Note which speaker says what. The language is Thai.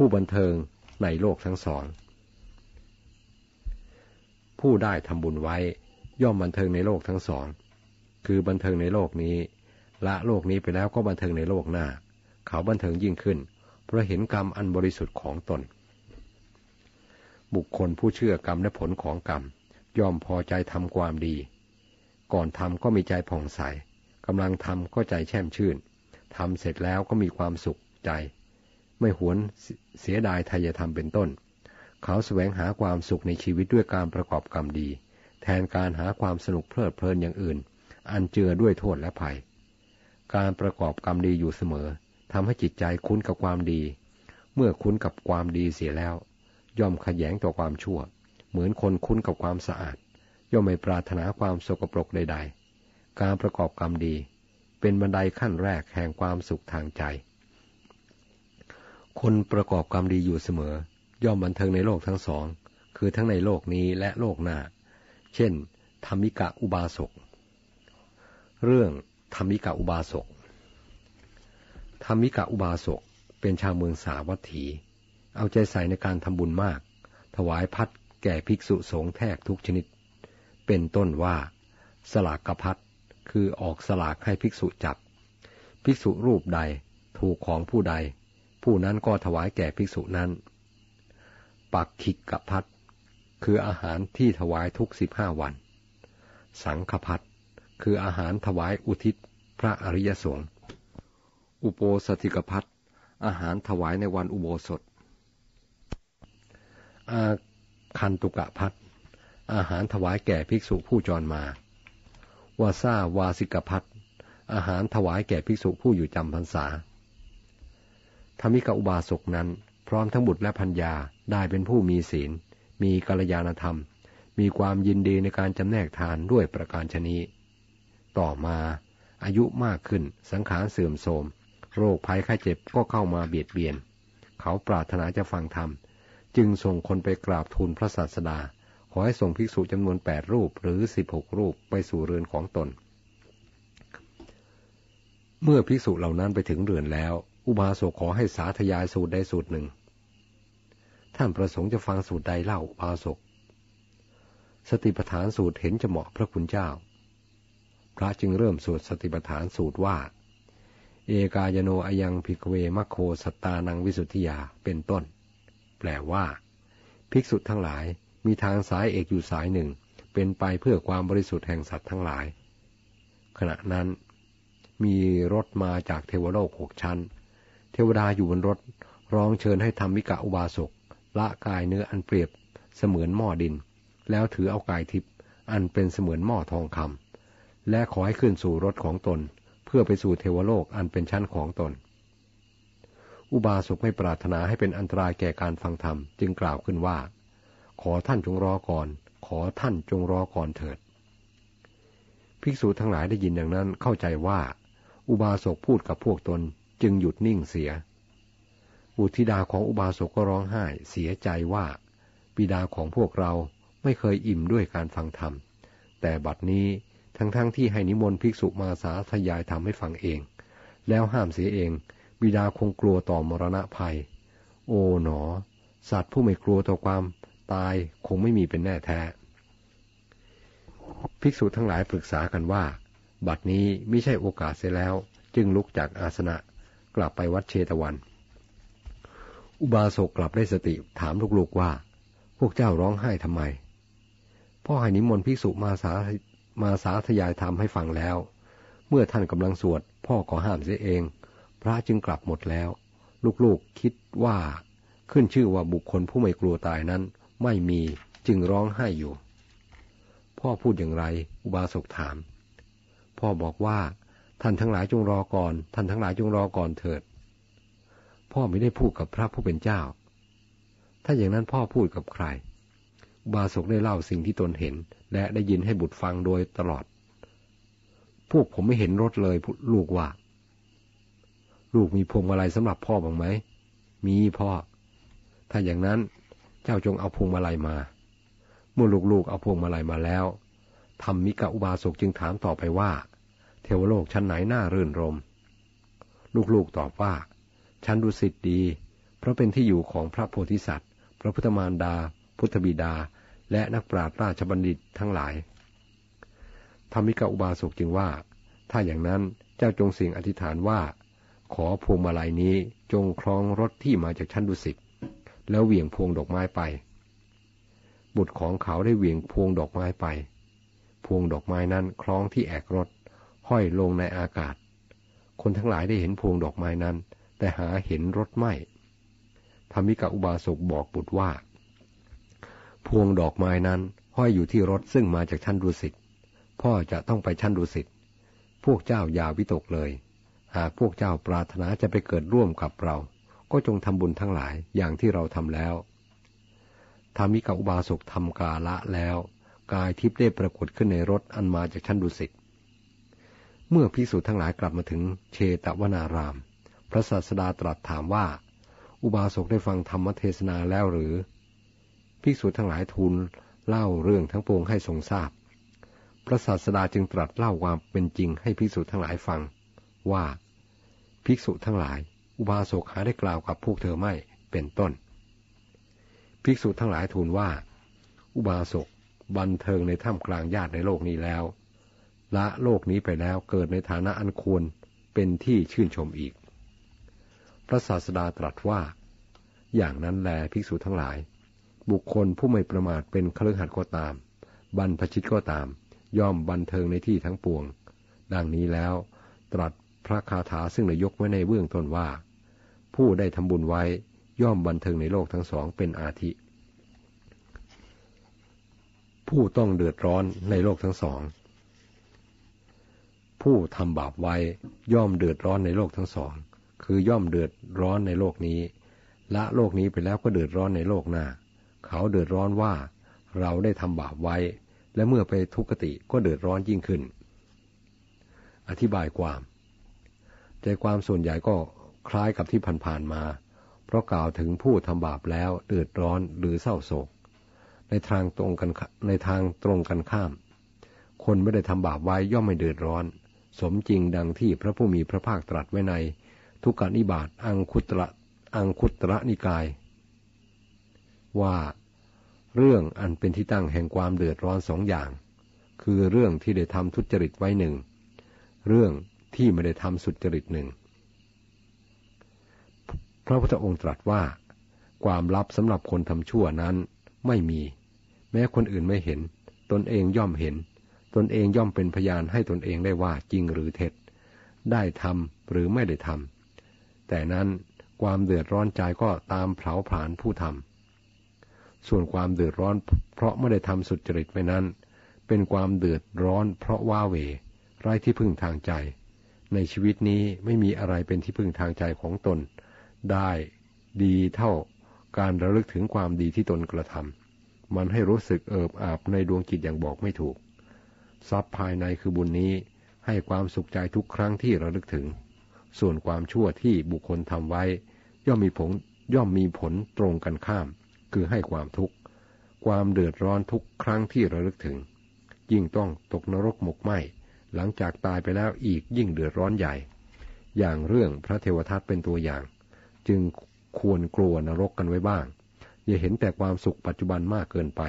Speaker 1: ผู้บันเทิงในโลกทั้งสอง ผู้ได้ทำบุญไว้ย่อมบันเทิงในโลกทั้งสอง คือบันเทิงในโลกนี้ ละโลกนี้ไปแล้วก็บันเทิงในโลกหน้า เขาบันเทิงยิ่งขึ้น เพราะเห็นกรรมอันบริสุทธิ์ของตน บุคคลผู้เชื่อกรรมและผลของกรรม ย่อมพอใจทำความดี ก่อนทำก็มีใจผ่องใสกำลังทำก็ใจแช่มชื่นทำเสร็จแล้วก็มีความสุขใจ ไม่หวนเสียดายทายธรรมเป็นต้น เขาแสวงหาความสุขในชีวิตด้วยการประกอบกรรมดี แทนการหาความสนุกเพลิดเพลินอย่างอื่น อันเจือด้วยโทษและภัย การประกอบกรรมดีอยู่เสมอทำให้จิตใจคุ้นกับความดี เมื่อคุ้นกับความดีเสียแล้ว ย่อมขยงต่อความชั่ว เหมือนคนคุ้นกับความสะอาด ย่อมไม่ปรารถนาความสกปรกใด ๆ การประกอบกรรมดี เป็นบันไดขั้นแรกแห่งความสุขทางใจ คนประกอบกรรมดีอยู่เสมอ ย่อมบันเทิงในโลกทั้งสอง คือทั้งในโลกนี้และโลกหน้า เช่น ธรรมิกะอุบาสก เรื่องธรรมิกะอุบาสก ธรรมิกะอุบาสกเป็นชาวเมืองสาวัตถี เอาใจใส่ในการทำบุญมาก ถวายพัดแก่ภิกษุสงฆ์แทบทุกชนิด เป็นต้นว่า สลากกพัดคือออกสลากให้ภิกษุจับ ภิกษุรูปใดถูกของผู้ใด ผู้นั้นก็ถวายแก่ภิกษุนั้น ปักขิกกพัดคืออาหารที่ถวายทุกสิบห้าวัน สังฆพัดคืออาหารถวายอุทิศพระอริยสงฆ์อุโปสถิกพัดอาหารถวายในวันอุโบสถ อาคันตุกะพัดอาหารถวายแก่ภิกษุผู้จรมา วาซาวาสิกพัทอาหารถวายแก่ภิกษุผู้อยู่จำพรรษา ธรรมิกอุบาสกนั้น พร้อมทั้งบุตรและพัญญาได้เป็นผู้มีศีล มีกัลยาณธรรม มีความยินดีในการจำแนกทานด้วยประการชนีต่อมาอายุมากขึ้นสังขารเสื่อมโทรม โรคภัยไข้เจ็บก็เข้ามาเบียดเบียน เขาปรารถนาจะฟังธรรม จึงส่งคนไปกราบทูลพระศาสดา ขอให้ส่งภิกษุจำนวนแปดรูปหรือสิบหกรูปไปสู่เรือนของตน เมื่อภิกษุเหล่านั้นไปถึงเรือนแล้ว อุบาสกขอให้สาธยายสูตรใดสูตรหนึ่ง ท่านประสงค์จะฟังสูตรใดเล่าอุบาสก สติปัฏฐานสูตรเห็นจะเหมาะพระคุณเจ้า พระจึงเริ่มสวดสติปัฏฐานสูตรว่า เอกายโนอยังพิกเวมโคสตานังวิสุทธิยาเป็นต้น แปลว่า ภิกษุทั้งหลายมีทางสายเอกอยู่สายหนึ่ง เป็นไปเพื่อความบริสุทธิ์แห่งสัตว์ทั้งหลาย ขณะนั้นมีรถมาจากเทวโลกหกชั้น เทวดาอยู่บนรถ ร้องเชิญให้ทำมิกะอุบาสกละกายเนื้ออันเปรียบเสมือนหม้อดิน แล้วถือเอากายทิพย์อันเป็นเสมือนหม้อทองคำและขอให้ขึ้นสู่รถของตน เพื่อไปสู่เทวโลกอันเป็นชั้นของตน อุบาสกไม่ปรารถนาให้เป็นอันตรายแก่การฟังธรรมจึงกล่าวขึ้นว่า ขอท่านจงรอก่อน ขอท่านจงรอก่อนเถิด ภิกษุทั้งหลายได้ยินอย่างนั้นเข้าใจว่า อุบาสกพูดกับพวกตน จึงหยุดนิ่งเสีย บุตรธิดาของอุบาสกก็ร้องไห้เสียใจว่าบิดาของพวกเราไม่เคยอิ่มด้วยการฟังธรรม แต่บัดนี้ทั้งๆทที่ให้นิมนต์ภิกษุมาสาธยายธรรมให้ฟังเอง แล้วห้ามเสียเอง บิดาคงกลัวต่อมรณะภัย โอ๋หนอ สัตว์ผู้ไม่กลัวต่อความตายคงไม่มีเป็นแน่แท้ ภิกษุทั้งหลายปรึกษากันว่า บัดนี้ไม่ใช่โอกาสเสียแล้ว จึงลุกจากอาสนะ กลับไปวัดเชตวัน อุบาสกกลับได้สติถามลูกๆว่า พวกเจ้าร้องไห้ทำไม พ่อให้นิมนต์ภิกษุมาสามาสาธยายธรรมให้ฟังแล้ว เมื่อท่านกำลังสวด พ่อขอห้ามเสียเอง พระจึงกลับหมดแล้ว ลูกๆคิดว่าขึ้นชื่อว่าบุคคลผู้ไม่กลัวตายนั้น ไม่มีจึงร้องไห้อยู่ พ่อพูดอย่างไร อุบาสกถาม พ่อบอกว่า ท่านทั้งหลายจงรอก่อน ท่านทั้งหลายจงรอก่อนเถิด พ่อไม่ได้พูดกับพระผู้เป็นเจ้า ถ้าอย่างนั้นพ่อพูดกับใครอุบาสกได้เล่าสิ่งที่ตนเห็น และได้ยินให้บุตรฟังโดยตลอด พวกผมไม่เห็นรถเลยลูกว่า ลูกมีพวงมาลัยสำหรับพ่อบ้างไหม มีพ่อ ถ้าอย่างนั้นเจ้าจงเอาพวงมาลัยมา เมื่อลูกๆเอาพวงมาลัยมาแล้วธรรมมิกะอุบาสกจึงถามต่อไปว่า เทวโลกชั้นไหนน่ารื่นรม ลูกๆตอบว่า ชั้นดุสิตดี เพราะเป็นที่อยู่ของพระโพธิสัตว์ พระพุทธมารดา พุทธบิดา และนักปราชญ์ราชบัณฑิตทั้งหลาย ธรรมิกาอุบาสกจึงว่า ถ้าอย่างนั้นเจ้าจงเสียงอธิษฐานว่า ขอพวงมาลัยนี้จงคล้องรถที่มาจากชั้นดุสิตแล้วเหวี่ยงพวงดอกไม้ไป บุตรของเขาได้เหวี่ยงพวงดอกไม้ไป พวงดอกไม้นั้นคล้องที่แอกรถ ห้อยลงในอากาศ คนทั้งหลายได้เห็นพวงดอกไม้นั้น แต่หาเห็นรถไม่ธรรมิกาอุบาสกบอกบุตรว่า พวงดอกไม้นั้นห้อยอยู่ที่รถซึ่งมาจากชั้นดุสิตพ่อจะต้องไปชั้นดุสิตพวกเจ้าอย่าวิตกเลย หากพวกเจ้าปรารถนาจะไปเกิดร่วมกับเรา ก็จงทำบุญทั้งหลายอย่างที่เราทำแล้วธรรมิกาอุบาสกทำกาละแล้ว กายทิพย์ได้ปรากฏขึ้นในรถอันมาจากชั้นดุสิต เมื่อพิสูจน์ทั้งหลายกลับมาถึงเชตวนาราม พระศาสดาตรัสถามว่า อุบาสกได้ฟังธรรมเทศนาแล้วหรือภิกษุทั้งหลายทูลเล่าเรื่องทั้งปวงให้ทรงทราบ พระศาสดาจึงตรัสเล่าความเป็นจริงให้ภิกษุทั้งหลายฟัง ว่า ภิกษุทั้งหลาย อุบาสกหาได้กล่าวกับพวกเธอไม่เป็นต้น ภิกษุทั้งหลายทูลว่า อุบาสกบันเทิงในถ้ำกลางญาติในโลกนี้แล้ว ละโลกนี้ไปแล้วเกิดในฐานะอันควรเป็นที่ชื่นชมอีก พระศาสดาตรัสว่า อย่างนั้นแลภิกษุทั้งหลาย บุคคลผู้ไม่ประมาทเป็นคฤหัสถ์ก็ตาม บรรพชิตก็ตาม ย่อมบันเทิงในที่ทั้งปวง ดังนี้แล้ว ตรัสพระคาถาซึ่งได้ยกไว้ในเบื้องต้นว่า ผู้ได้ทำบุญไว้ย่อมบันเทิงในโลกทั้งสองเป็นอาทิ ผู้ต้องเดือดร้อนในโลกทั้งสอง ผู้ทำบาปไว้ย่อมเดือดร้อนในโลกทั้งสอง คือย่อมเดือดร้อนในโลกนี้ ละโลกนี้ไปแล้วก็เดือดร้อนในโลกหน้า เขาเดือดร้อนว่าเราได้ทำบาปไว้ และเมื่อไปทุกขติก็เดือดร้อนยิ่งขึ้น อธิบายความใจความส่วนใหญ่ก็คล้ายกับที่ผ่านๆมา เพราะกล่าวถึงผู้ทำบาปแล้วเดือดร้อนหรือเศร้าโศก ในทางตรงกันในทางตรงกันข้าม คนไม่ได้ทำบาปไว้ย่อมไม่เดือดร้อน สมจริงดังที่พระผู้มีพระภาคตรัสไว้ใน ทุกขานิบาตอังคุตระอังคุตระนิกาย ว่าเรื่องอันเป็นที่ตั้งแห่งความเดือดร้อนสองอย่าง คือเรื่องที่ได้ทำทุจริตไว้หนึ่ง เรื่องที่ไม่ได้ทำสุจริตหนึ่ง พระพุทธองค์ตรัสว่า ความลับสำหรับคนทำชั่วนั้นไม่มี แม้คนอื่นไม่เห็น ตนเองย่อมเห็น ตนเองย่อมเป็นพยานให้ตนเองได้ว่าจริงหรือเท็จ ได้ทำหรือไม่ได้ทำแต่นั้นความเดือดร้อนใจก็ตามเผาผลาญผู้ทำส่วนความเดือดร้อนเพราะไม่ได้ทำสุจริตไปนั้น เป็นความเดือดร้อนเพราะว่าเวไร้ที่พึ่งทางใจ ในชีวิตนี้ไม่มีอะไรเป็นที่พึ่งทางใจของตน ได้ดีเท่าการระลึกถึงความดีที่ตนกระทำมันให้รู้สึกเอิบอาบในดวงจิตอย่างบอกไม่ถูก ทรัพย์ภายในคือบุญนี้ให้ความสุขใจทุกครั้งที่ระลึกถึง ส่วนความชั่วที่บุคคลทำไว้ ย่อมมีผลย่อมมีผลตรงกันข้าม คือให้ความทุกข์ ความเดือดร้อนทุกครั้งที่ระลึกถึง ยิ่งต้องตกนรกหมกไหมหลังจากตายไปแล้วอีกยิ่งเดือดร้อนใหญ่ อย่างเรื่องพระเทวทัตเป็นตัวอย่าง จึงควรกลัวนรกกันไว้บ้าง อย่าเห็นแต่ความสุขปัจจุบันมากเกินไป